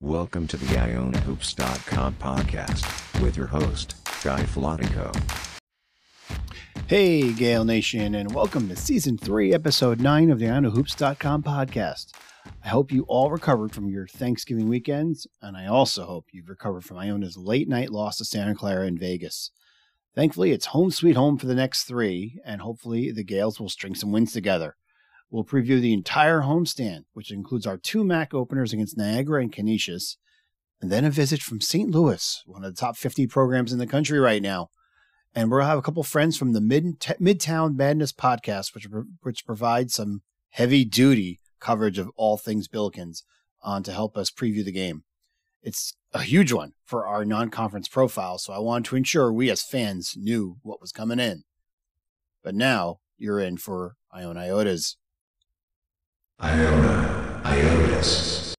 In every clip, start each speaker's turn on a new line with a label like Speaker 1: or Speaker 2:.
Speaker 1: Welcome to the IonaHoops.com podcast with your host, Guy Flatico.
Speaker 2: Hey, Gael Nation, and welcome to Season 3, Episode 9 of the IonaHoops.com podcast. I hope you all recovered from your Thanksgiving weekends, and I also hope you've recovered from Iona's late night loss to Santa Clara in Vegas. Thankfully, it's home sweet home for the next three, and hopefully the Gaels will string some wins together. We'll preview the entire homestand, which includes our two MAAC openers against Niagara and Canisius, and then a visit from St. Louis, one of the top 50 programs in the country right now. And we'll have a couple friends from the Mid- Midtown Madness podcast, which, which provides some heavy duty coverage of all things Billikens on to help us preview the game. It's a huge one for our non conference profile, so I wanted to ensure we as fans knew what was coming in. But now you're in for Iona Iotas.
Speaker 1: Iona Iotas.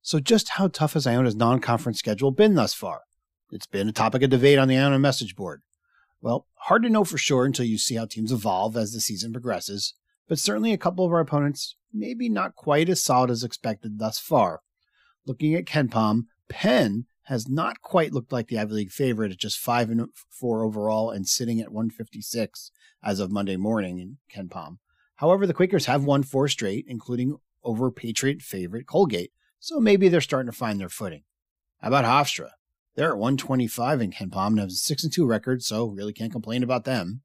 Speaker 2: So, just how tough has Iona's non conference schedule been thus far? It's been a topic of debate on the Iona message board. Well, hard to know for sure until you see how teams evolve as the season progresses, but certainly a couple of our opponents maybe not quite as solid as expected thus far. Looking at KenPom, Penn has not quite looked like the Ivy League favorite at just 5 and 4 overall and sitting at 156 as of Monday morning in KenPom. However, the Quakers have won four straight, including over Patriot favorite Colgate, so maybe they're starting to find their footing. How about Hofstra? They're at 125 in KenPom and have a 6 and 2 record, so really can't complain about them.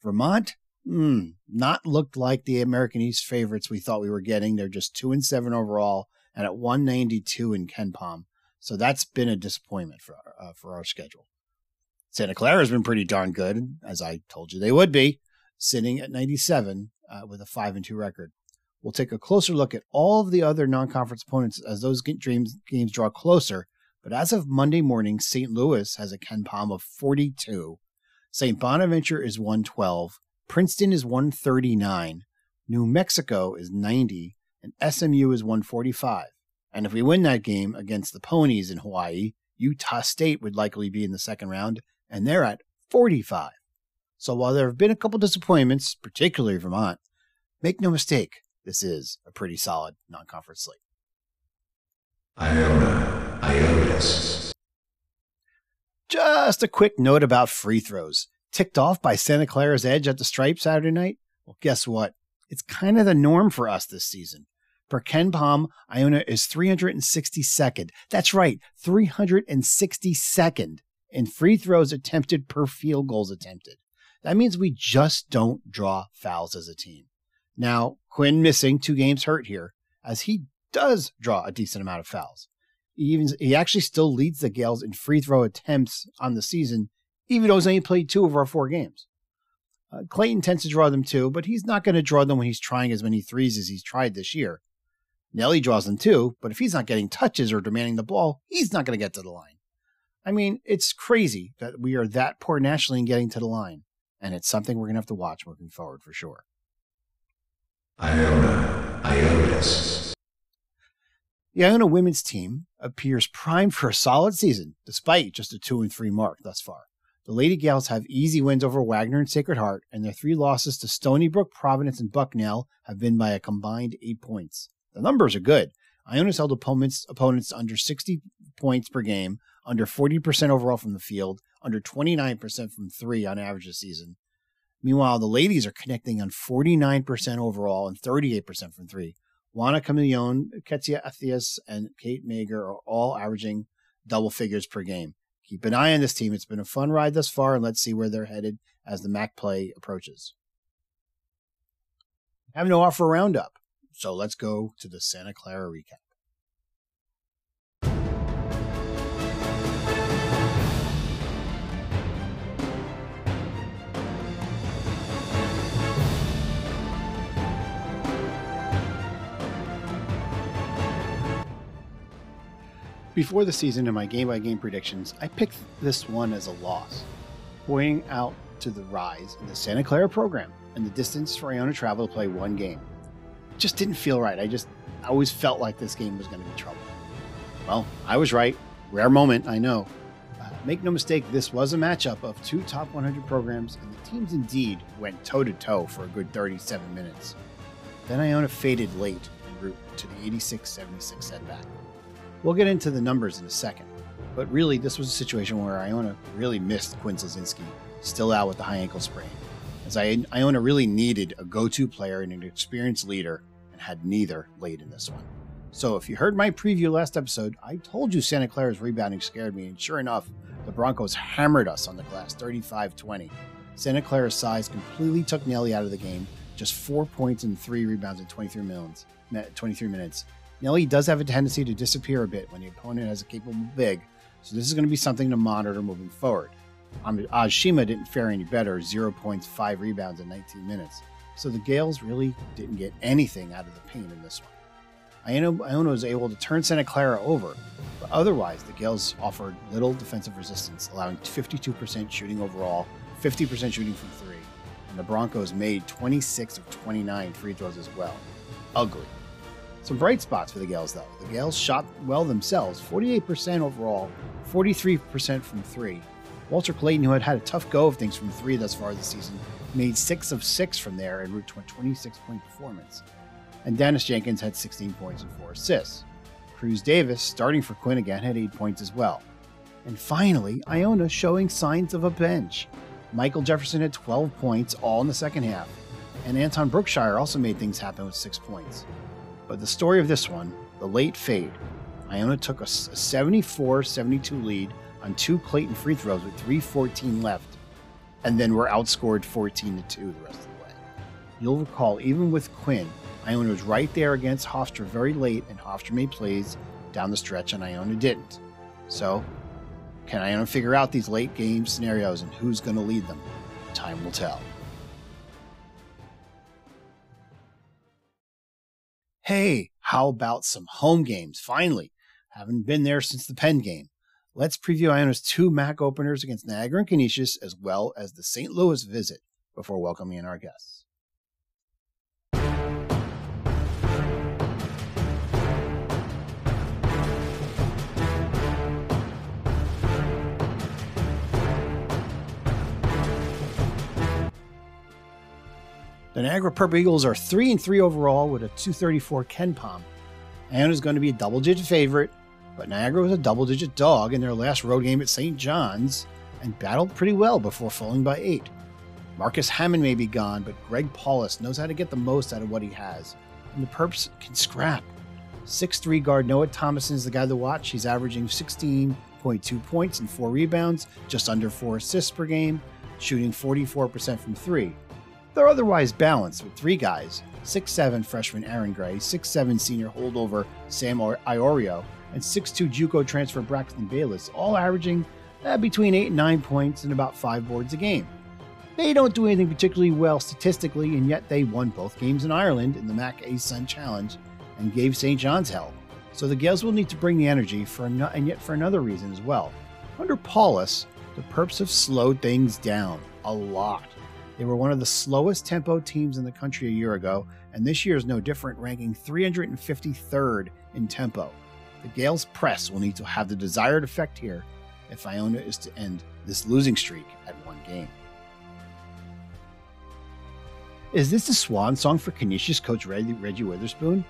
Speaker 2: Vermont, hmm, not looked like the American East favorites we thought we were getting. They're just 2 and 7 overall and at 192 in KenPom. So that's been a disappointment for uh, for our schedule. Santa Clara has been pretty darn good, as I told you they would be, sitting at 97 uh, with a five and two record. We'll take a closer look at all of the other non-conference opponents as those dreams games draw closer. But as of Monday morning, St. Louis has a KenPom of 42. St. Bonaventure is 112. Princeton is 139. New Mexico is 90. And SMU is 145. And if we win that game against the Ponies in Hawaii, Utah State would likely be in the second round, and they're at 45. So while there have been a couple disappointments, particularly Vermont, make no mistake, this is a pretty solid non conference slate.
Speaker 1: Iona Iotas.
Speaker 2: Just a quick note about free throws. Ticked off by Santa Clara's Edge at the stripe Saturday night? Well, guess what? It's kind of the norm for us this season. For KenPom, Iona is 362nd. That's right, 362nd in free throws attempted per field goals attempted. That means we just don't draw fouls as a team. Now, Quinn missing two games hurt here, as he does draw a decent amount of fouls. He even he actually still leads the Gaels in free throw attempts on the season, even though he's only played two of our four games. Uh, Clayton tends to draw them too, but he's not going to draw them when he's trying as many threes as he's tried this year. Nelly draws them too, but if he's not getting touches or demanding the ball, he's not going to get to the line. I mean, it's crazy that we are that poor nationally in getting to the line and it's something we're going to have to watch moving forward for sure.
Speaker 1: Iona Iotas.
Speaker 2: The Iona women's team appears primed for a solid season, despite just a 2 and 3 mark thus far. The Lady Gaels have easy wins over Wagner and Sacred Heart, and their three losses to Stony Brook, Providence, and Bucknell have been by a combined eight points. The numbers are good. Iona's held opponents, opponents under 60 points per game, under 40% overall from the field, under 29% from three on average this season. Meanwhile, the ladies are connecting on 49% overall and 38% from three. Juana Camilion, Ketsia Athias, and Kate Mager are all averaging double figures per game. Keep an eye on this team. It's been a fun ride thus far, and let's see where they're headed as the MAAC play approaches. I have no offer roundup, so let's go to the Santa Clara recap. Before the season in my game by game predictions, I picked this one as a loss, pointing out to the rise in the Santa Clara program and the distance for Iona travel to play one game. It just didn't feel right. I just I always felt like this game was going to be trouble. Well, I was right. Rare moment, I know. Uh, make no mistake, this was a matchup of two top 100 programs, and the teams indeed went toe to toe for a good 37 minutes. Then Iona faded late en route to the 86 76 setback. We'll get into the numbers in a second, but really, this was a situation where Iona really missed Quinn Slazinski, still out with the high ankle sprain, as Iona really needed a go to player and an experienced leader, and had neither late in this one. So, if you heard my preview last episode, I told you Santa Clara's rebounding scared me, and sure enough, the Broncos hammered us on the glass 35 20. Santa Clara's size completely took Nelly out of the game, just four points and three rebounds in 23 minutes. 23 minutes. Nelly does have a tendency to disappear a bit when the opponent has a capable big, so this is going to be something to monitor moving forward. Um, Aj didn't fare any better, zero points, five rebounds in 19 minutes. So the Gaels really didn't get anything out of the paint in this one. Iona was able to turn Santa Clara over, but otherwise the Gaels offered little defensive resistance, allowing 52% shooting overall, 50% shooting from three, and the Broncos made 26 of 29 free throws as well. Ugly. Some bright spots for the Gaels, though. The Gaels shot well themselves, 48% overall, 43% from three. Walter Clayton, who had had a tough go of things from three thus far this season, made six of six from there and route to a 26 point performance. And Daniss Jenkins had 16 points and four assists. Cruz Davis, starting for Quinn again, had eight points as well. And finally, Iona showing signs of a bench. Michael Jefferson had 12 points, all in the second half, and Anton Brookshire also made things happen with six points. But the story of this one, the late fade, Iona took a 74 72 lead on two Clayton free throws with 3.14 left, and then were outscored 14 2 the rest of the way. You'll recall, even with Quinn, Iona was right there against Hofstra very late, and Hofstra made plays down the stretch, and Iona didn't. So, can Iona figure out these late game scenarios and who's going to lead them? Time will tell. Hey, how about some home games? Finally, haven't been there since the Penn game. Let's preview Iona's two MAAC openers against Niagara and Canisius, as well as the St. Louis visit, before welcoming in our guests. The Niagara Purple Eagles are 3 and 3 overall with a 234 KenPom. Iona is going to be a double digit favorite, but Niagara was a double digit dog in their last road game at St. John's and battled pretty well before falling by 8. Marcus Hammond may be gone, but Greg Paulus knows how to get the most out of what he has, and the Perps can scrap. 6'3 guard Noah Thomason is the guy to watch. He's averaging 16.2 points and 4 rebounds, just under 4 assists per game, shooting 44% from 3. They're otherwise balanced with three guys 6'7 freshman Aaron Gray, 6'7 senior holdover Sam Iorio, and 6'2 Juco transfer Braxton Bayless, all averaging uh, between 8 and 9 points and about 5 boards a game. They don't do anything particularly well statistically, and yet they won both games in Ireland in the MAC Sun Challenge and gave St. John's hell. So the Gaels will need to bring the energy for an- and yet for another reason as well. Under Paulus, the Perps have slowed things down a lot. They were one of the slowest tempo teams in the country a year ago, and this year is no different, ranking 353rd in tempo. The Gaels press will need to have the desired effect here if Iona is to end this losing streak at one game. Is this a swan song for Canisius coach Reggie Witherspoon?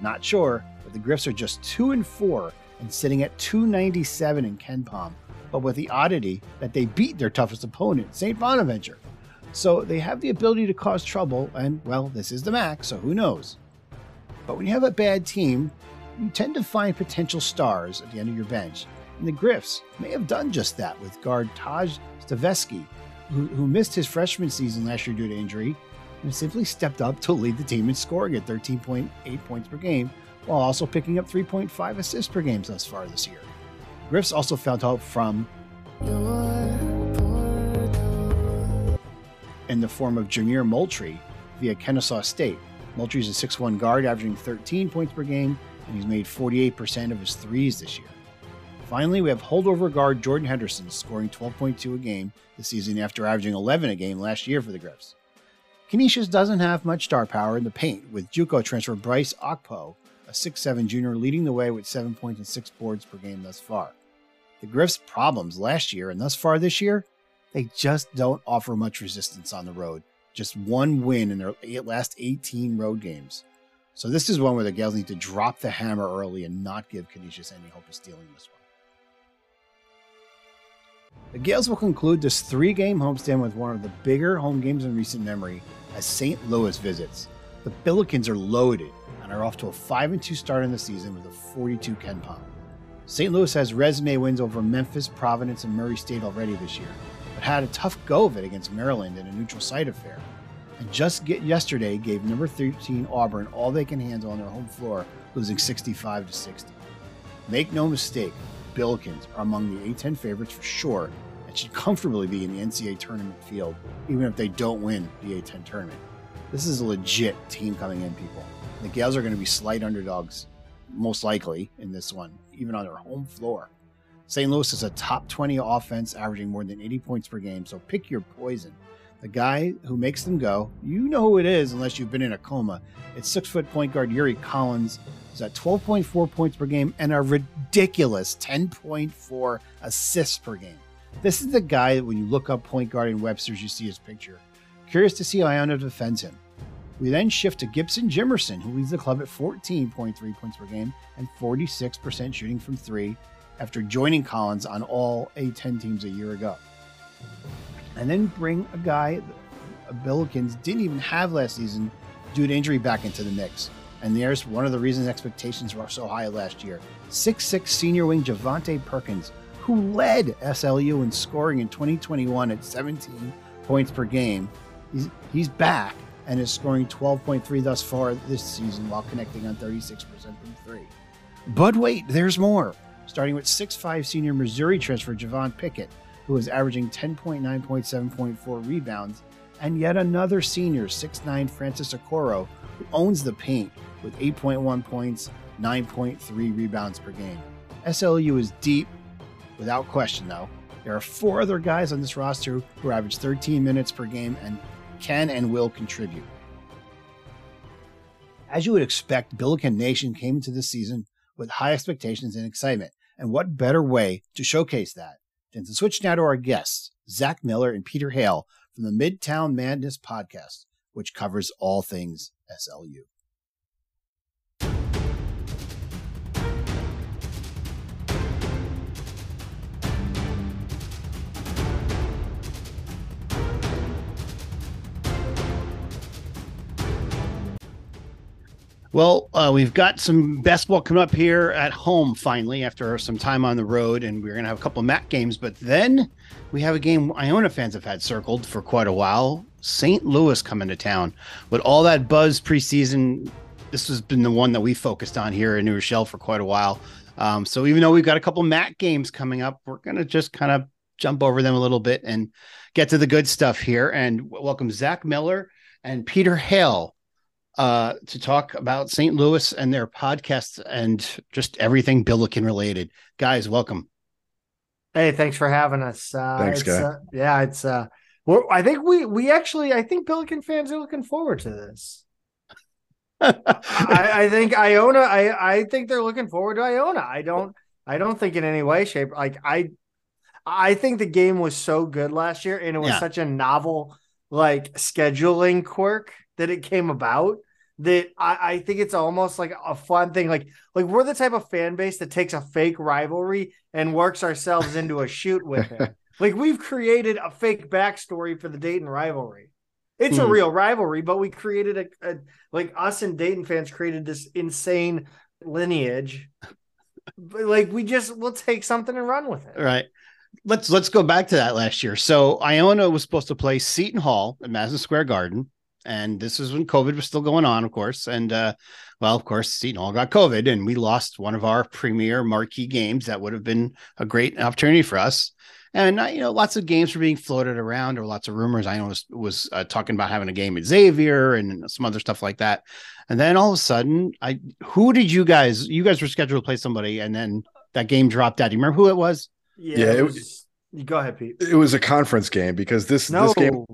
Speaker 2: Not sure, but the Griffs are just 2 and 4 and sitting at 297 in KenPom, but with the oddity that they beat their toughest opponent, St. Bonaventure. So they have the ability to cause trouble, and well, this is the MAAC, so who knows? But when you have a bad team, you tend to find potential stars at the end of your bench. And the Griffs may have done just that with guard Tahj Staveskie, who, who missed his freshman season last year due to injury, and simply stepped up to lead the team in scoring at 13.8 points per game, while also picking up 3.5 assists per game thus far this year. Griffs also found help from in the form of Jameer Moultrie via Kennesaw State. Moultrie is a 6'1 guard, averaging 13 points per game, and he's made 48% of his threes this year. Finally, we have holdover guard Jordan Henderson scoring 12.2 a game this season after averaging 11 a game last year for the Griffs. Canisius doesn't have much star power in the paint, with JUCO transfer Bryce Okpo, a 6'7 junior, leading the way with 7 points and 6 boards per game thus far. The Griffs' problems last year and thus far this year they just don't offer much resistance on the road. Just one win in their last 18 road games. So this is one where the Gaels need to drop the hammer early and not give Canisius any hope of stealing this one. The Gaels will conclude this three game homestand with one of the bigger home games in recent memory as St. Louis visits. The Billikens are loaded and are off to a 5 2 start in the season with a 42 KenPom. St. Louis has resume wins over Memphis, Providence, and Murray State already this year, but had a tough go of it against Maryland in a neutral site affair. And just get yesterday gave number 13 Auburn all they can handle on their home floor, losing 65 to 60. Make no mistake, Billikens are among the A10 favorites for sure and should comfortably be in the NCAA tournament field, even if they don't win the A10 tournament. This is a legit team coming in, people. The Gaels are going to be slight underdogs, most likely, in this one, even on their home floor. St. Louis is a top 20 offense, averaging more than 80 points per game, so pick your poison. The guy who makes them go, you know who it is unless you've been in a coma. It's six foot point guard Yuri Collins, who's at 12.4 points per game and a ridiculous 10.4 assists per game. This is the guy that when you look up point guard in Webster's, you see his picture. Curious to see how Iona defends him. We then shift to Gibson Jimerson, who leads the club at 14.3 points per game and 46% shooting from three after joining Collins on all A10 teams a year ago. And then bring a guy Billikens didn't even have last season due to injury back into the mix. And there's one of the reasons expectations were so high last year. Six-six senior wing Javonte Perkins, who led SLU in scoring in 2021 at 17 points per game. He's, he's back and is scoring 12.3 thus far this season while connecting on 36% from three. But wait, there's more. Starting with 6'5 senior Missouri transfer Javon Pickett, who is averaging 10.9 points, 7.4 rebounds, and yet another senior, 6'9 Francis Okoro, who owns the paint with 8.1 points, 9.3 rebounds per game. SLU is deep, without question, though. There are four other guys on this roster who average 13 minutes per game and can and will contribute. As you would expect, Billiken Nation came into this season with high expectations and excitement. And what better way to showcase that than to switch now to our guests, Zach Miller and Peter Hale from the Midtown Madness podcast, which covers all things SLU. Well, uh, we've got some basketball coming up here at home finally after some time on the road, and we're going to have a couple of MAAC games. But then we have a game Iona fans have had circled for quite a while. St. Louis coming to town with all that buzz preseason. This has been the one that we focused on here in New Rochelle for quite a while. Um, so even though we've got a couple MAAC games coming up, we're going to just kind of jump over them a little bit and get to the good stuff here. And welcome Zach Miller and Peter Hale uh, to talk about St. Louis and their podcasts and just everything Billiken related. Guys, welcome.
Speaker 3: Hey, thanks for having us.
Speaker 4: Uh, thanks, guy.
Speaker 3: Uh, yeah, it's. uh well, I think we we actually I think Billiken fans are looking forward to this. I, I, think Iona. I I think they're looking forward to Iona. I don't. I don't think in any way, shape, like I. I think the game was so good last year, and it was yeah. such a novel like scheduling quirk that it came about that I, I, think it's almost like a fun thing. Like like we're the type of fan base that takes a fake rivalry and works ourselves into a shoot with it. like we've created a fake backstory for the Dayton rivalry. It's hmm. a real rivalry, but we created a, a like us and Dayton fans created this insane lineage. like we just we'll take something and run with it.
Speaker 2: Right let's let's go back to that last year. So Iona was supposed to play Seton Hall at Madison Square Garden and this is when COVID was still going on, of course. And uh, well, of course, Seton Hall got COVID, and we lost one of our premier marquee games that would have been a great opportunity for us. And uh, you know, lots of games were being floated around, or lots of rumors. I was was uh, talking about having a game at Xavier and some other stuff like that. And then all of a sudden, I who did you guys? You guys were scheduled to play somebody, and then that game dropped out. Do you remember who it was?
Speaker 3: Yeah, yeah it was. Go ahead, Pete.
Speaker 4: It was a conference game because this no. this game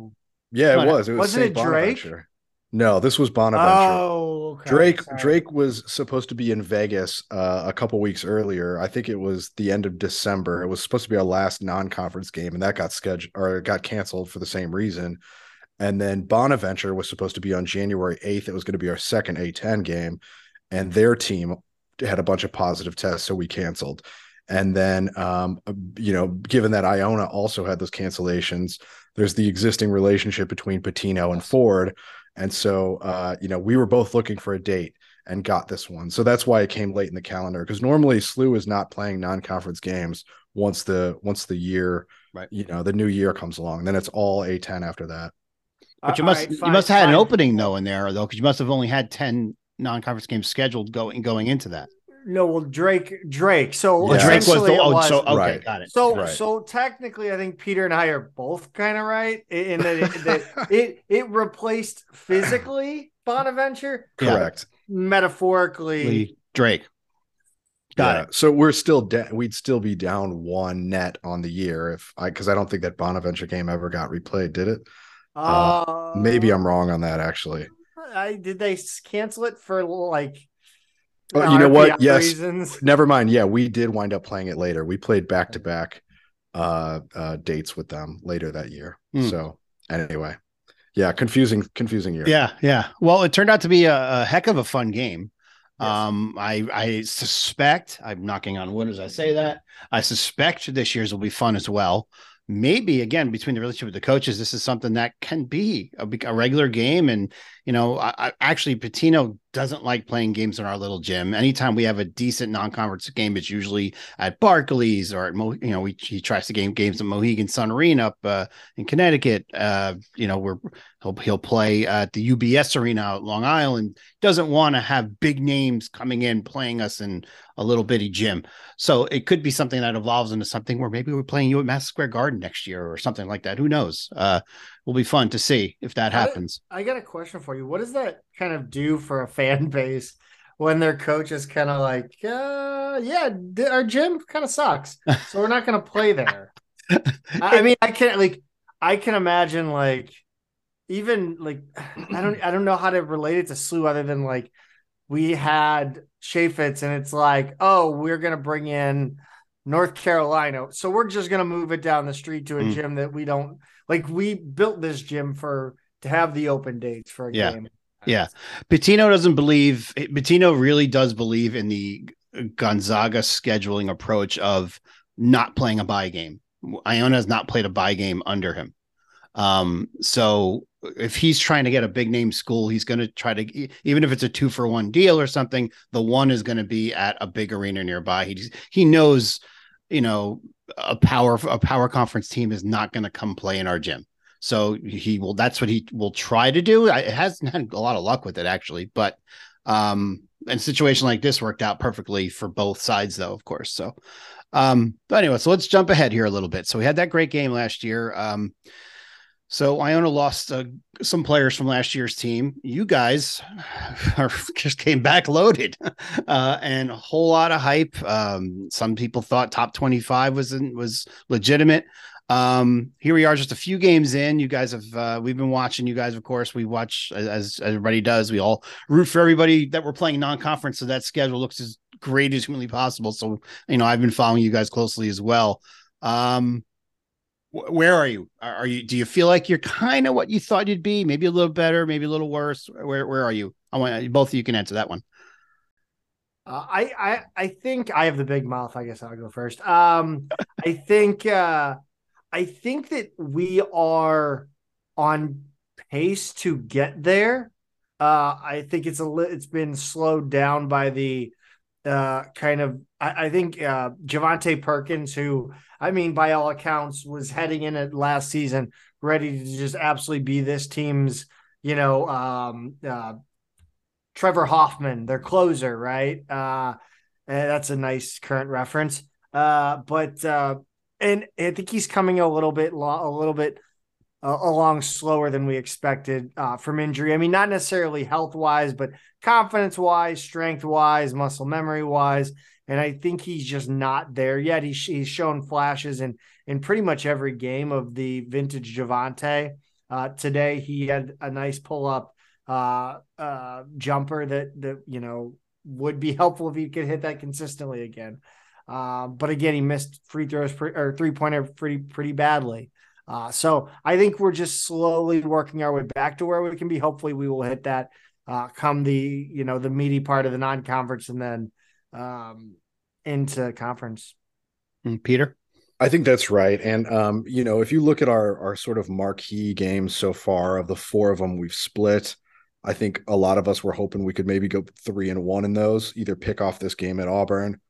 Speaker 4: yeah, it was. It was
Speaker 3: Wasn't Saint it Drake? Bonaventure.
Speaker 4: No, this was Bonaventure.
Speaker 3: Oh,
Speaker 4: okay. Drake. Sorry. Drake was supposed to be in Vegas uh, a couple weeks earlier. I think it was the end of December. It was supposed to be our last non-conference game, and that got scheduled or got canceled for the same reason. And then Bonaventure was supposed to be on January 8th. It was going to be our second A10 game. And their team had a bunch of positive tests. So we canceled. And then, um, you know, given that Iona also had those cancellations, there's the existing relationship between Pitino and Ford. And so, uh, you know, we were both looking for a date and got this one. So that's why it came late in the calendar because normally SLU is not playing non-conference games once the once the year,
Speaker 2: right?
Speaker 4: You know, the new year comes along. Then it's all A10 after that.
Speaker 2: But you must right, you must have had an opening though in there though because you must have only had ten non-conference games scheduled going going into that.
Speaker 3: No, well, Drake, Drake. So
Speaker 2: yeah. Drake was the oh, was, so okay, right. got it.
Speaker 3: So,
Speaker 2: right.
Speaker 3: so technically, I think Peter and I are both kind of right in that it, that it it replaced physically Bonaventure,
Speaker 4: correct?
Speaker 3: Metaphorically,
Speaker 2: Drake. Got yeah. it.
Speaker 4: So we're still de- we'd still be down one net on the year if I because I don't think that Bonaventure game ever got replayed, did it? Uh, uh, maybe I'm wrong on that actually.
Speaker 3: I did they cancel it for like
Speaker 4: Oh, you know what? Yes. Reasons. Never mind. Yeah, we did wind up playing it later. We played back to back uh uh dates with them later that year. Mm. So anyway. Yeah, confusing, confusing year.
Speaker 2: Yeah, yeah. Well, it turned out to be a, a heck of a fun game. Yes. Um, I I suspect I'm knocking on wood as I say that. I suspect this year's will be fun as well maybe again between the relationship with the coaches, this is something that can be a, a regular game. And you know, I, I, actually Pitino doesn't like playing games in our little gym. Anytime we have a decent non-conference game, it's usually at Barclays or at Mo, you know, we, he tries to game games at Mohegan Sun Arena up uh, in Connecticut. Uh, you know, we're he'll he'll play at the UBS Arena out Long Island. Doesn't want to have big names coming in playing us in a little bitty gym. So it could be something that evolves into something where maybe we're playing you at Mass Square Garden next year or something like that. Who knows? Uh, will be fun to see if that happens.
Speaker 3: I, I got a question for you. What does that kind of do for a fan base when their coach is kind of like, uh, yeah, our gym kind of sucks, so we're not going to play there. I mean, I can't like, I can imagine like, even like, I don't, I don't know how to relate it to SLU other than like, we had Chaifetz and it's like, oh, we're going to bring in North Carolina, so we're just going to move it down the street to a mm. gym that we don't like we built this gym for to have the open dates for a
Speaker 2: yeah.
Speaker 3: game.
Speaker 2: Yeah. Pitino doesn't believe Pitino really does believe in the Gonzaga scheduling approach of not playing a buy game. Iona has not played a buy game under him. Um, so if he's trying to get a big name school, he's going to try to, even if it's a two for one deal or something, the one is going to be at a big arena nearby. He he knows, you know, a power a power conference team is not going to come play in our gym. So he will. That's what he will try to do. It hasn't had a lot of luck with it actually, but um, and situation like this worked out perfectly for both sides, though, of course. So, um, but anyway, so let's jump ahead here a little bit. So we had that great game last year. Um, so Iona lost uh, some players from last year's team. You guys are, just came back loaded, uh, and a whole lot of hype. Um, some people thought top twenty five was was legitimate. Um, here we are, just a few games in. You guys have uh, we've been watching. You guys, of course, we watch as, as everybody does. We all root for everybody that we're playing non conference, so that schedule looks as great as humanly possible. So you know, I've been following you guys closely as well. Um, where are you? Are you? Do you feel like you're kind of what you thought you'd be? Maybe a little better, maybe a little worse. Where Where are you? I want both of you can answer that one.
Speaker 3: Uh, I I I think I have the big mouth. I guess I'll go first. Um, I think uh, I think that we are on pace to get there. Uh, I think it's a li- it's been slowed down by the uh, kind of I, I think uh, Javonte Perkins, who I mean, by all accounts, was heading in it last season ready to just absolutely be this team's, you know, um, uh, Trevor Hoffman, their closer, right? Uh, that's a nice current reference. Uh, but uh, and I think he's coming a little bit, a little bit uh, along slower than we expected uh, from injury. I mean, not necessarily health wise, but confidence wise, strength wise, muscle memory wise and I think he's just not there yet. He's he's shown flashes in in pretty much every game of the vintage Javonte. Uh, today he had a nice pull up uh, uh, jumper that that you know would be helpful if he could hit that consistently again. Um, but again, he missed free throws pre- or three pointer pretty pretty badly. Uh, so I think we're just slowly working our way back to where we can be. Hopefully, we will hit that uh, come the you know the meaty part of the non-conference and then um, into conference.
Speaker 2: Mm, Peter.
Speaker 4: I think that's right. And um, you know, if you look at our our sort of marquee games so far, of the four of them we've split, I think a lot of us were hoping we could maybe go three and one in those, either pick off this game at Auburn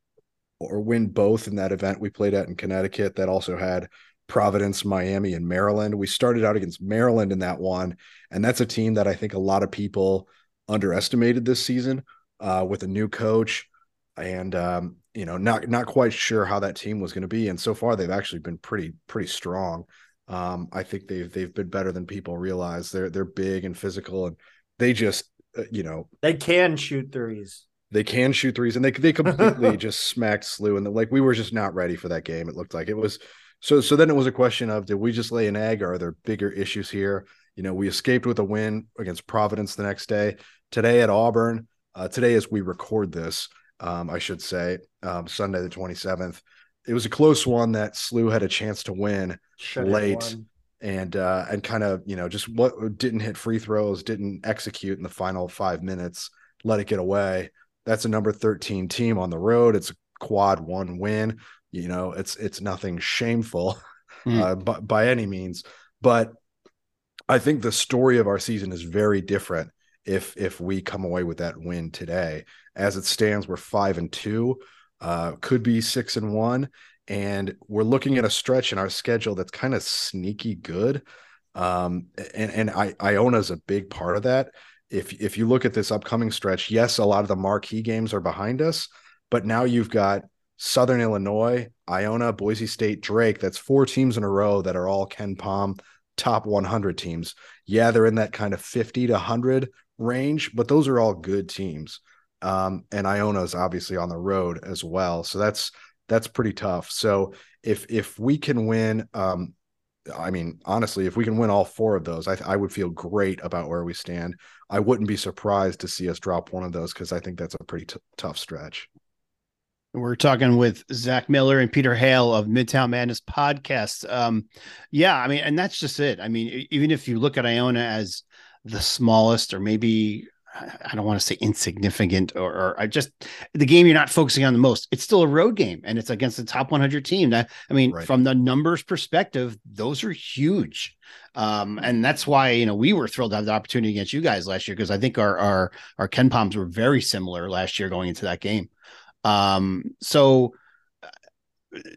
Speaker 4: or win both in that event we played at in Connecticut that also had Providence, Miami, and Maryland. We started out against Maryland in that one, and that's a team that I think a lot of people underestimated this season uh, with a new coach and um, you know not not quite sure how that team was going to be and so far they've actually been pretty pretty strong. Um, i think they've they've been better than people realize. They're they're big and physical and they just uh, you know
Speaker 3: they can shoot threes.
Speaker 4: They can shoot threes and they they completely just smacked SLU and like we were just not ready for that game it looked like. It was so so then it was a question of did we just lay an egg or are there bigger issues here you know we escaped with a win against providence the next day today at auburn uh, today as we record this um, I should say, um, Sunday the 27th. It was a close one that SLU had a chance to win Should late and uh, and kind of you know just what didn't hit free throws, didn't execute in the final five minutes, let it get away. That's a number 13 team on the road. It's a quad one win. You know, it's it's nothing shameful mm. uh, by, by any means, but I think the story of our season is very different if if we come away with that win today. As it stands, we're five and two, uh, could be six and one, and we're looking at a stretch in our schedule that's kind of sneaky good. Um, and and I, Iona is a big part of that. If if you look at this upcoming stretch, yes, a lot of the marquee games are behind us, but now you've got Southern Illinois, Iona, Boise State, Drake. That's four teams in a row that are all KenPom top 100 teams. Yeah, they're in that kind of 50 to 100 range, but those are all good teams. Um, and Iona is obviously on the road as well, so that's that's pretty tough. So if if we can win, um, I mean, honestly, if we can win all four of those, I, I would feel great about where we stand. I wouldn't be surprised to see us drop one of those because I think that's a pretty t- tough stretch.
Speaker 2: We're talking with Zach Miller and Peter Hale of Midtown Madness podcast. Um, yeah, I mean, and that's just it. I mean, even if you look at Iona as the smallest or maybe I don't want to say insignificant or, or, I just the game you're not focusing on the most. It's still a road game and it's against the top 100 team. That I mean, right. from the numbers perspective, those are huge. Um, and that's why you know we were thrilled to have the opportunity against you guys last year because I think our our our KenPoms were very similar last year going into that game. Um, so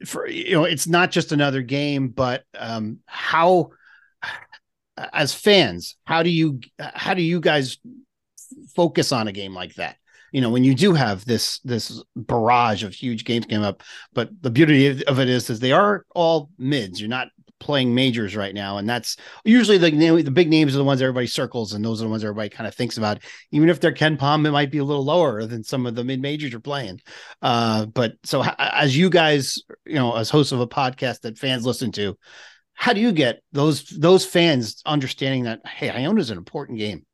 Speaker 2: for you know, it's not just another game, but um, how as fans, how do you how do you guys focus on a game like that? You know, when you do have this this barrage of huge games came up, but the beauty of it is is they are all mids. You're not playing majors right now, and that's usually the the big names are the ones everybody circles, and those are the ones everybody kind of thinks about. Even if they're KenPom, it might be a little lower than some of the mid majors you're playing. Uh, but so as you guys, you know, as hosts of a podcast that fans listen to, how do you get those those fans understanding that hey, Iona is an important game?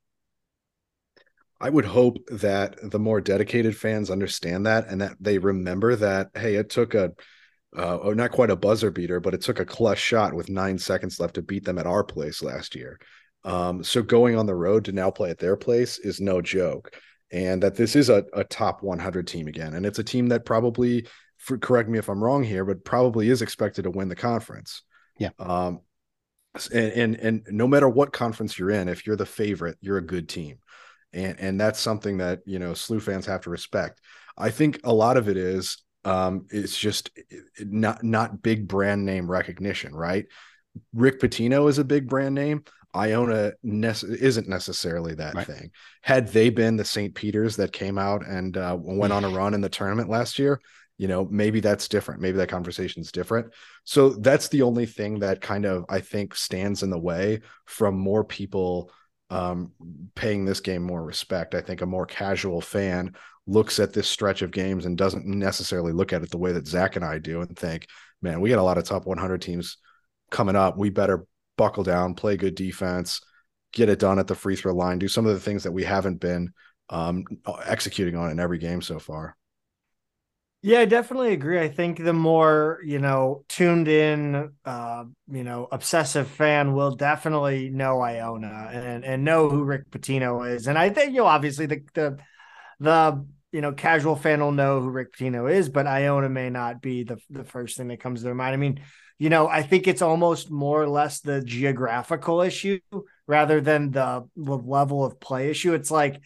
Speaker 4: I would hope that the more dedicated fans understand that and that they remember that hey, it took a uh, or not quite a buzzer beater, but it took a clutch shot with nine seconds left to beat them at our place last year. Um, so going on the road to now play at their place is no joke, and that this is a, a top 100 team again, and it's a team that probably, for, correct me if I'm wrong here, but probably is expected to win the conference.
Speaker 2: Yeah.
Speaker 4: Um, and, and and no matter what conference you're in, if you're the favorite, you're a good team, and and that's something that you know SLU fans have to respect. I think a lot of it is um, it's just not not big brand name recognition, right? Rick Pitino is a big brand name. Iona ne- isn't necessarily that right. thing. Had they been the St. Peter's that came out and uh, went on a run in the tournament last year, you know maybe that's different maybe that conversation is different so that's the only thing that kind of i think stands in the way from more people um, paying this game more respect i think a more casual fan looks at this stretch of games and doesn't necessarily look at it the way that zach and i do and think man we got a lot of top 100 teams coming up we better buckle down play good defense get it done at the free throw line do some of the things that we haven't been um, executing on in every game so far
Speaker 3: Yeah, I definitely agree. I think the more, you know, tuned in, uh, you know, obsessive fan will definitely know Iona and, and know who Rick Pitino is. And I think, you know, obviously the, the, the, you know, casual fan will know who Rick Pitino is, but Iona may not be the, the first thing that comes to their mind. I mean, you know, I think it's almost more or less the geographical issue rather than the, the level of play issue. It's like,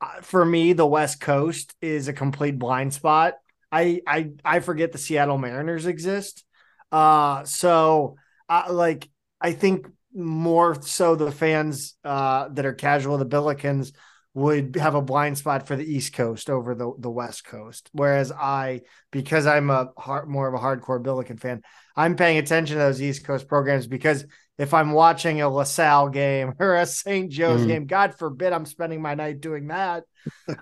Speaker 3: uh, for me, the West Coast is a complete blind spot I I I forget the Seattle Mariners exist. Uh, so uh, like I think more so the fans uh, that are casual, the Billikens would have a blind spot for the East Coast over the, the West Coast. Whereas I, because I'm a hard, more of a hardcore Billiken fan, I'm paying attention to those East Coast programs because if I'm watching a LaSalle game or a St. Joe's mm. game, God forbid I'm spending my night doing that.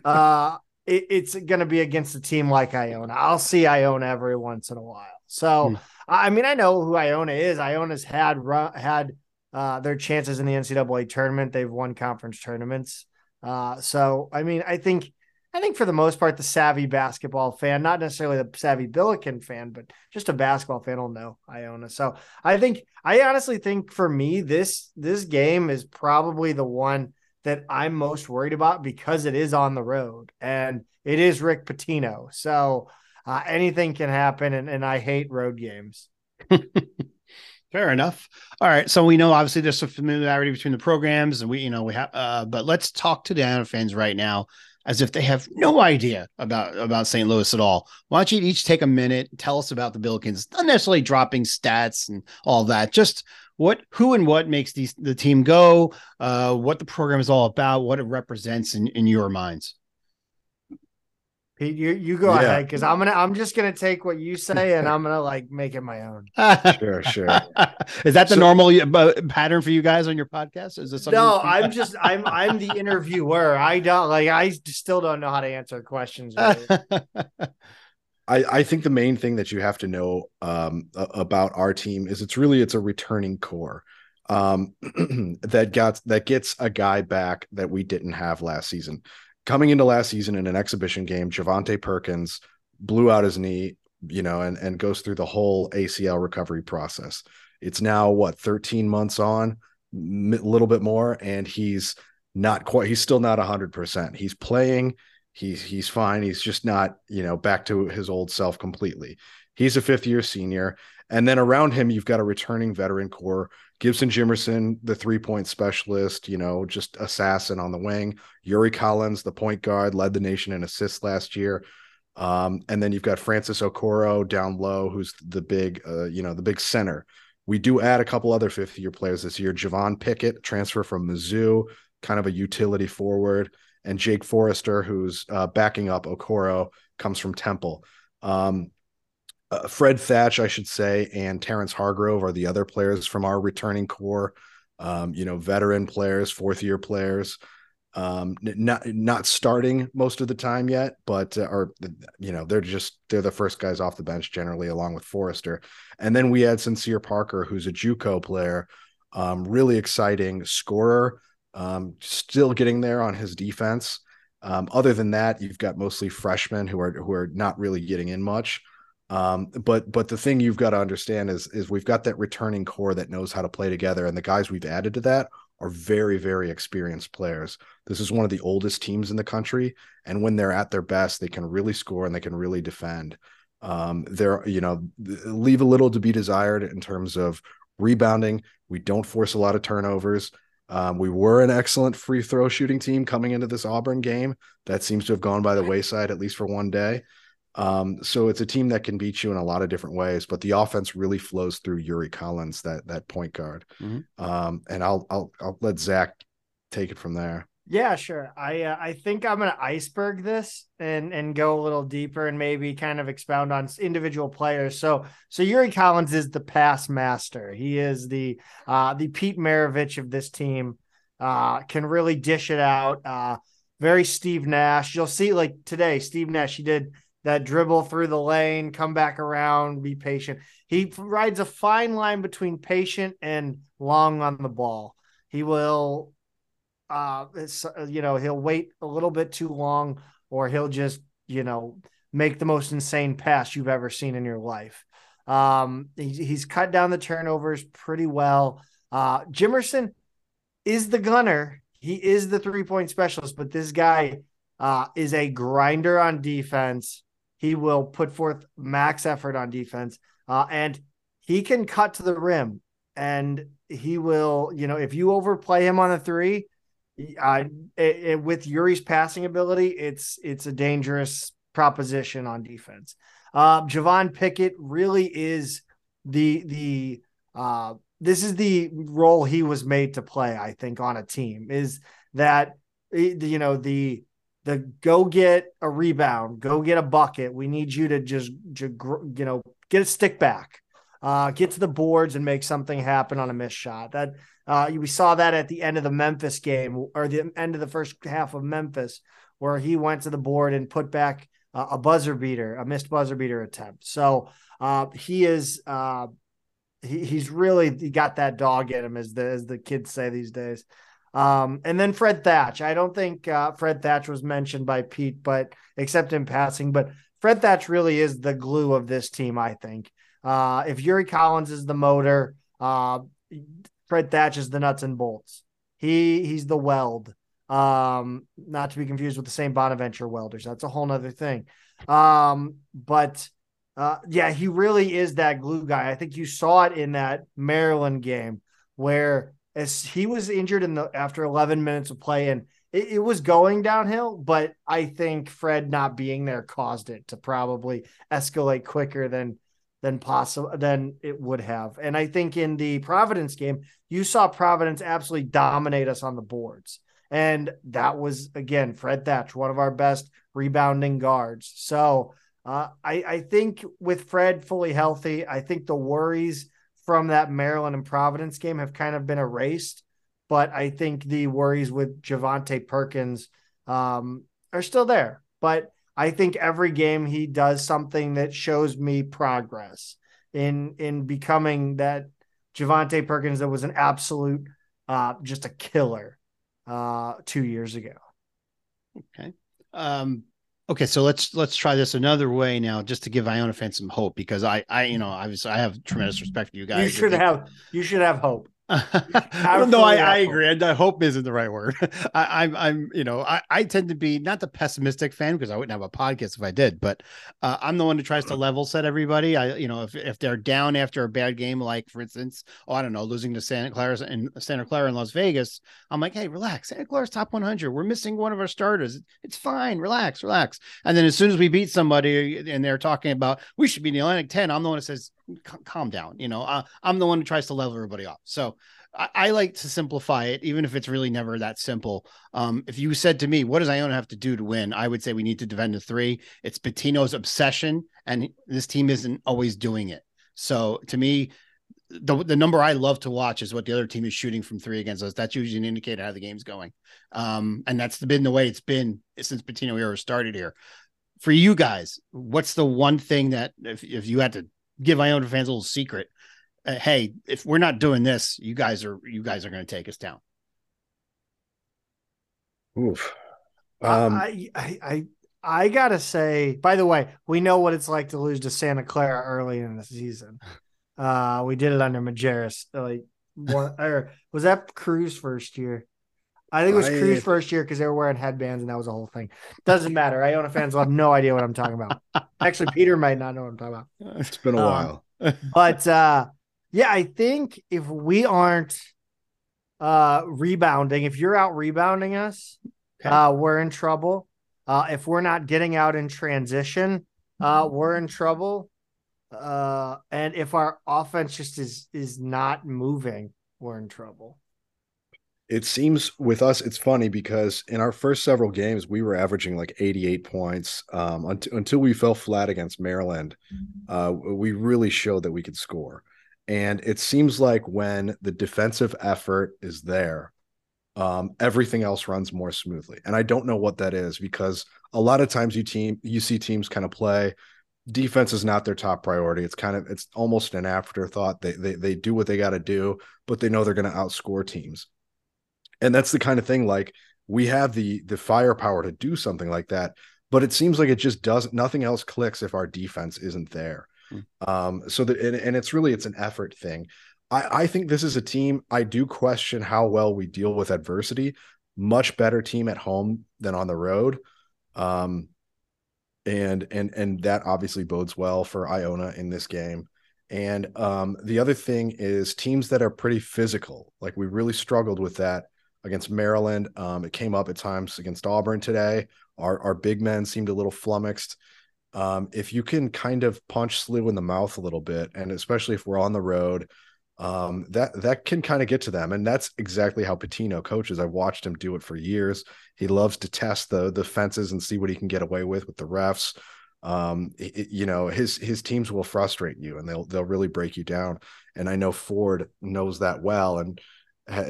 Speaker 3: uh, it, it's going to be against a team like Iona. I'll see Iona every once in a while. So, hmm. I mean, I know who Iona is. Iona's had had uh, their chances in the NCAA tournament. They've won conference tournaments. Uh, so, I mean, I think I think for the most part, the savvy basketball fan, not necessarily the savvy Billiken fan, but just a basketball fan will know Iona. So, I think I honestly think for me, this this game is probably the one that I'm most worried about because it is on the road and it is Rick Pitino. So uh, anything can happen, and, and I hate road games.
Speaker 2: Fair enough. All right, so we know obviously there's some familiarity between the programs, and we you know we have, uh, but let's talk to the Iona fans right now as if they have no idea about about St. Louis at all. Why don't you each take a minute, tell us about the Billikens, not necessarily dropping stats and all that, just what who and what makes these the team go, uh, what the program is all about, what it represents in, in your minds.
Speaker 3: Pete, you you go yeah. ahead because I'm gonna I'm just gonna take what you say and I'm gonna like make it my own.
Speaker 4: sure, sure.
Speaker 2: Is that the so, normal uh, pattern for you guys on your podcast? Is this
Speaker 3: no? I'm just I'm I'm the interviewer. I don't like I still don't know how to answer questions. Really.
Speaker 4: I, I think the main thing that you have to know um, about our team is it's really it's a returning core um, that got that gets a guy back that we didn't have last season. Coming into last season in an exhibition game, Javonte Perkins blew out his knee, you know, and and goes through the whole ACL recovery process. It's now what 13 months on, a little bit more, and he's not quite. He's still not 100. percent He's playing He's he's fine. He's just not, you know, back to his old self completely. He's a fifth year senior. And then around him, you've got a returning veteran core. Gibson Jimerson, the three point specialist, you know, just assassin on the wing. Yuri Collins, the point guard, led the nation in assists last year. Um, and then you've got Francis Okoro down low, who's the big, uh, you know, the big center. We do add a couple other fifth year players this year. Javon Pickett, transfer from Mizzou, kind of a utility forward and Jake Forrester, who's uh, backing up Okoro, comes from Temple. Um, uh, Fred Thatch, I should say, and Terrence Hargrove are the other players from our returning core. Um, you know, veteran players, fourth year players, um, not not starting most of the time yet, but uh, are you know they're just they're the first guys off the bench generally, along with Forrester. And then we had Sincere Parker, who's a JUCO player, um, really exciting scorer um, still getting there on his defense. Um, other than that, you've got mostly freshmen who are who are not really getting in much. Um, but but the thing you've got to understand is is we've got that returning core that knows how to play together, and the guys we've added to that are very very experienced players. This is one of the oldest teams in the country, and when they're at their best, they can really score and they can really defend. Um, they're you know leave a little to be desired in terms of rebounding. We don't force a lot of turnovers. Um, we were an excellent free throw shooting team coming into this Auburn game. That seems to have gone by the wayside, at least for one day. Um, so it's a team that can beat you in a lot of different ways, but the offense really flows through Yuri Collins, that that point guard. Mm-hmm. Um, and I'll I'll I'll let Zach take it from there.
Speaker 3: Yeah, sure. I uh, I think I'm gonna iceberg this and and go a little deeper and maybe kind of expound on individual players. So so Yuri Collins is the pass master. He is the uh the Pete Maravich of this team. Uh, can really dish it out. Uh, very Steve Nash. You'll see like today, Steve Nash. He did that dribble through the lane, come back around, be patient. He rides a fine line between patient and long on the ball. He will uh, uh, you know, he'll wait a little bit too long, or he'll just, you know, make the most insane pass you've ever seen in your life. Um, he's, he's cut down the turnovers pretty well. Uh, Jimerson is the gunner. He is the three point specialist, but this guy uh, is a grinder on defense. He will put forth max effort on defense, uh, and he can cut to the rim. And he will, you know, if you overplay him on the three, uh, it, it, with Yuri's passing ability, it's it's a dangerous proposition on defense. Uh, Javon Pickett really is the the uh, this is the role he was made to play. I think on a team is that you know the the go get a rebound, go get a bucket. We need you to just, you know get a stick back, uh, get to the boards and make something happen on a missed shot. That uh, we saw that at the end of the Memphis game or the end of the first half of Memphis, where he went to the board and put back uh, a buzzer beater, a missed buzzer beater attempt. So uh, he is uh, he, he's really he got that dog in him, as the as the kids say these days. Um, and then Fred Thatch. I don't think uh, Fred Thatch was mentioned by Pete, but except in passing. But Fred Thatch really is the glue of this team. I think uh, if Yuri Collins is the motor, uh, Fred Thatch is the nuts and bolts. He he's the weld. Um, not to be confused with the Saint Bonaventure welders. That's a whole nother thing. Um, but uh, yeah, he really is that glue guy. I think you saw it in that Maryland game where as he was injured in the after 11 minutes of play and it, it was going downhill, but I think Fred not being there caused it to probably escalate quicker than than possible than it would have. And I think in the Providence game, you saw Providence absolutely dominate us on the boards. And that was again Fred Thatch, one of our best rebounding guards. So uh, I, I think with Fred fully healthy, I think the worries from that Maryland and Providence game have kind of been erased. But I think the worries with Javonte Perkins um, are still there. But I think every game he does something that shows me progress in in becoming that Javonte Perkins that was an absolute uh, just a killer uh, two years ago.
Speaker 2: Okay. Um, okay, so let's let's try this another way now, just to give Iona fans some hope, because I I you know obviously I have tremendous respect for you guys.
Speaker 3: You should have you should have hope.
Speaker 2: No, I, I agree. I, hope isn't the right word. I, am I'm, I'm, you know, I, I tend to be not the pessimistic fan because I wouldn't have a podcast if I did, but uh, I'm the one who tries to level set everybody. I, you know, if, if they're down after a bad game, like for instance, oh, I don't know, losing to Santa Clara and Santa Clara in Las Vegas, I'm like, hey, relax. Santa Clara's top 100. We're missing one of our starters. It's fine. Relax, relax. And then as soon as we beat somebody and they're talking about we should be in the Atlantic 10, I'm the one that says, calm down. You know, uh, I'm the one who tries to level everybody off. So I, I, like to simplify it, even if it's really never that simple. Um, if you said to me, what does Iona have to do to win? I would say we need to defend the three. It's Pitino's obsession, and this team isn't always doing it. So to me, the the number I love to watch is what the other team is shooting from three against us. That's usually an indicator how the game's going. Um, and that's been the way it's been since Pitino era started here. For you guys, what's the one thing that if, if you had to give Iona fans a little secret. Uh, hey, if we're not doing this, you guys are you guys are going to take us down.
Speaker 4: Oof.
Speaker 3: Um, I, I, I I gotta say. By the way, we know what it's like to lose to Santa Clara early in the season. Uh, we did it under Majerus. Like, one, or was that Crews first year? I think it was I, Crews first year because they were wearing headbands and that was the whole thing. Doesn't matter. Iona fans will have no idea what I'm talking about. Actually, Peter might not know what I'm talking about.
Speaker 4: It's been a um, while.
Speaker 3: but uh, yeah, I think if we aren't uh, rebounding, if you're out rebounding us, okay. uh, we're in trouble. Uh, if we're not getting out in transition, uh, we're in trouble. Uh, and if our offense just is is not moving, we're in trouble
Speaker 4: it seems with us it's funny because in our first several games we were averaging like 88 points um, until, until we fell flat against maryland uh, we really showed that we could score. And it seems like when the defensive effort is there um, everything else runs more smoothly. And i don't know what that is because a lot of times you team you see teams kind of play defense is not their top priority. It's kind of it's almost an afterthought. They they, they do what they got to do but they know they're going to outscore teams and that's the kind of thing like we have the the firepower to do something like that but it seems like it just doesn't. Nothing else clicks if our defense isn't there. Mm. Um, so that and, and, it's really it's an effort thing. I, I think this is a team. I do question how well we deal with adversity. Much better team at home than on the road. Um, and and and that obviously bodes well for Iona in this game. And um, the other thing is teams that are pretty physical. Like we really struggled with that against Maryland. Um, it came up at times against Auburn today. Our our big men seemed a little flummoxed. Um, if you can kind of punch SLU in the mouth a little bit, and especially if we're on the road, um, that that can kind of get to them, and that's exactly how Pitino coaches. I've watched him do it for years. He loves to test the the fences and see what he can get away with with the refs. Um, it, you know, his his teams will frustrate you, and they'll they'll really break you down. And I know Ford knows that well, and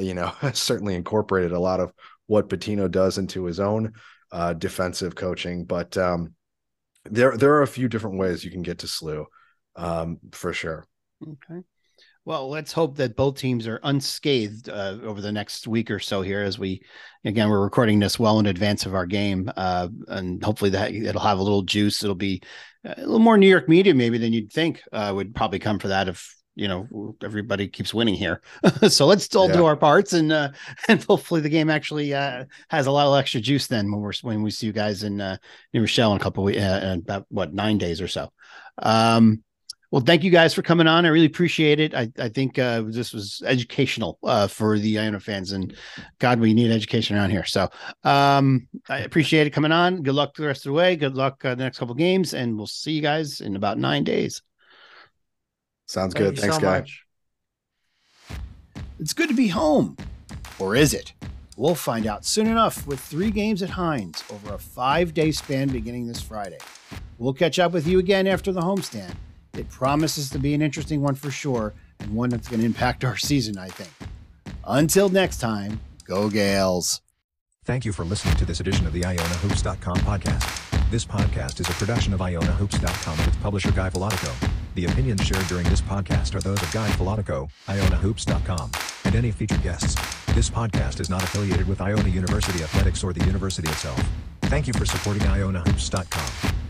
Speaker 4: you know, certainly incorporated a lot of what Pitino does into his own uh, defensive coaching. But um, there there are a few different ways you can get to SLU, um, for sure.
Speaker 2: Okay. Well, let's hope that both teams are unscathed uh, over the next week or so here. As we, again, we're recording this well in advance of our game, uh, and hopefully that it'll have a little juice. It'll be uh, a little more New York media maybe than you'd think uh, would probably come for that if you know everybody keeps winning here. so let's still yeah. do our parts, and uh, and hopefully the game actually uh, has a lot of extra juice then when we're when we see you guys in New Rochelle in a couple of, uh, about what nine days or so. Um, well, thank you guys for coming on. I really appreciate it. I, I think uh, this was educational uh, for the Iona fans, and God, we need education around here. So um, I appreciate it coming on. Good luck the rest of the way. Good luck uh, the next couple games, and we'll see you guys in about nine days.
Speaker 4: Sounds thank good. Thanks, so guy. Much.
Speaker 2: It's good to be home, or is it? We'll find out soon enough with three games at Hynes over a five day span beginning this Friday. We'll catch up with you again after the homestand. It promises to be an interesting one for sure, and one that's going to impact our season, I think. Until next time, go Gaels.
Speaker 1: Thank you for listening to this edition of the IonaHoops.com podcast. This podcast is a production of IonaHoops.com and its publisher Guy Filatico. The opinions shared during this podcast are those of Guy Filatico, IonaHoops.com, and any featured guests. This podcast is not affiliated with Iona University Athletics or the university itself. Thank you for supporting IonaHoops.com.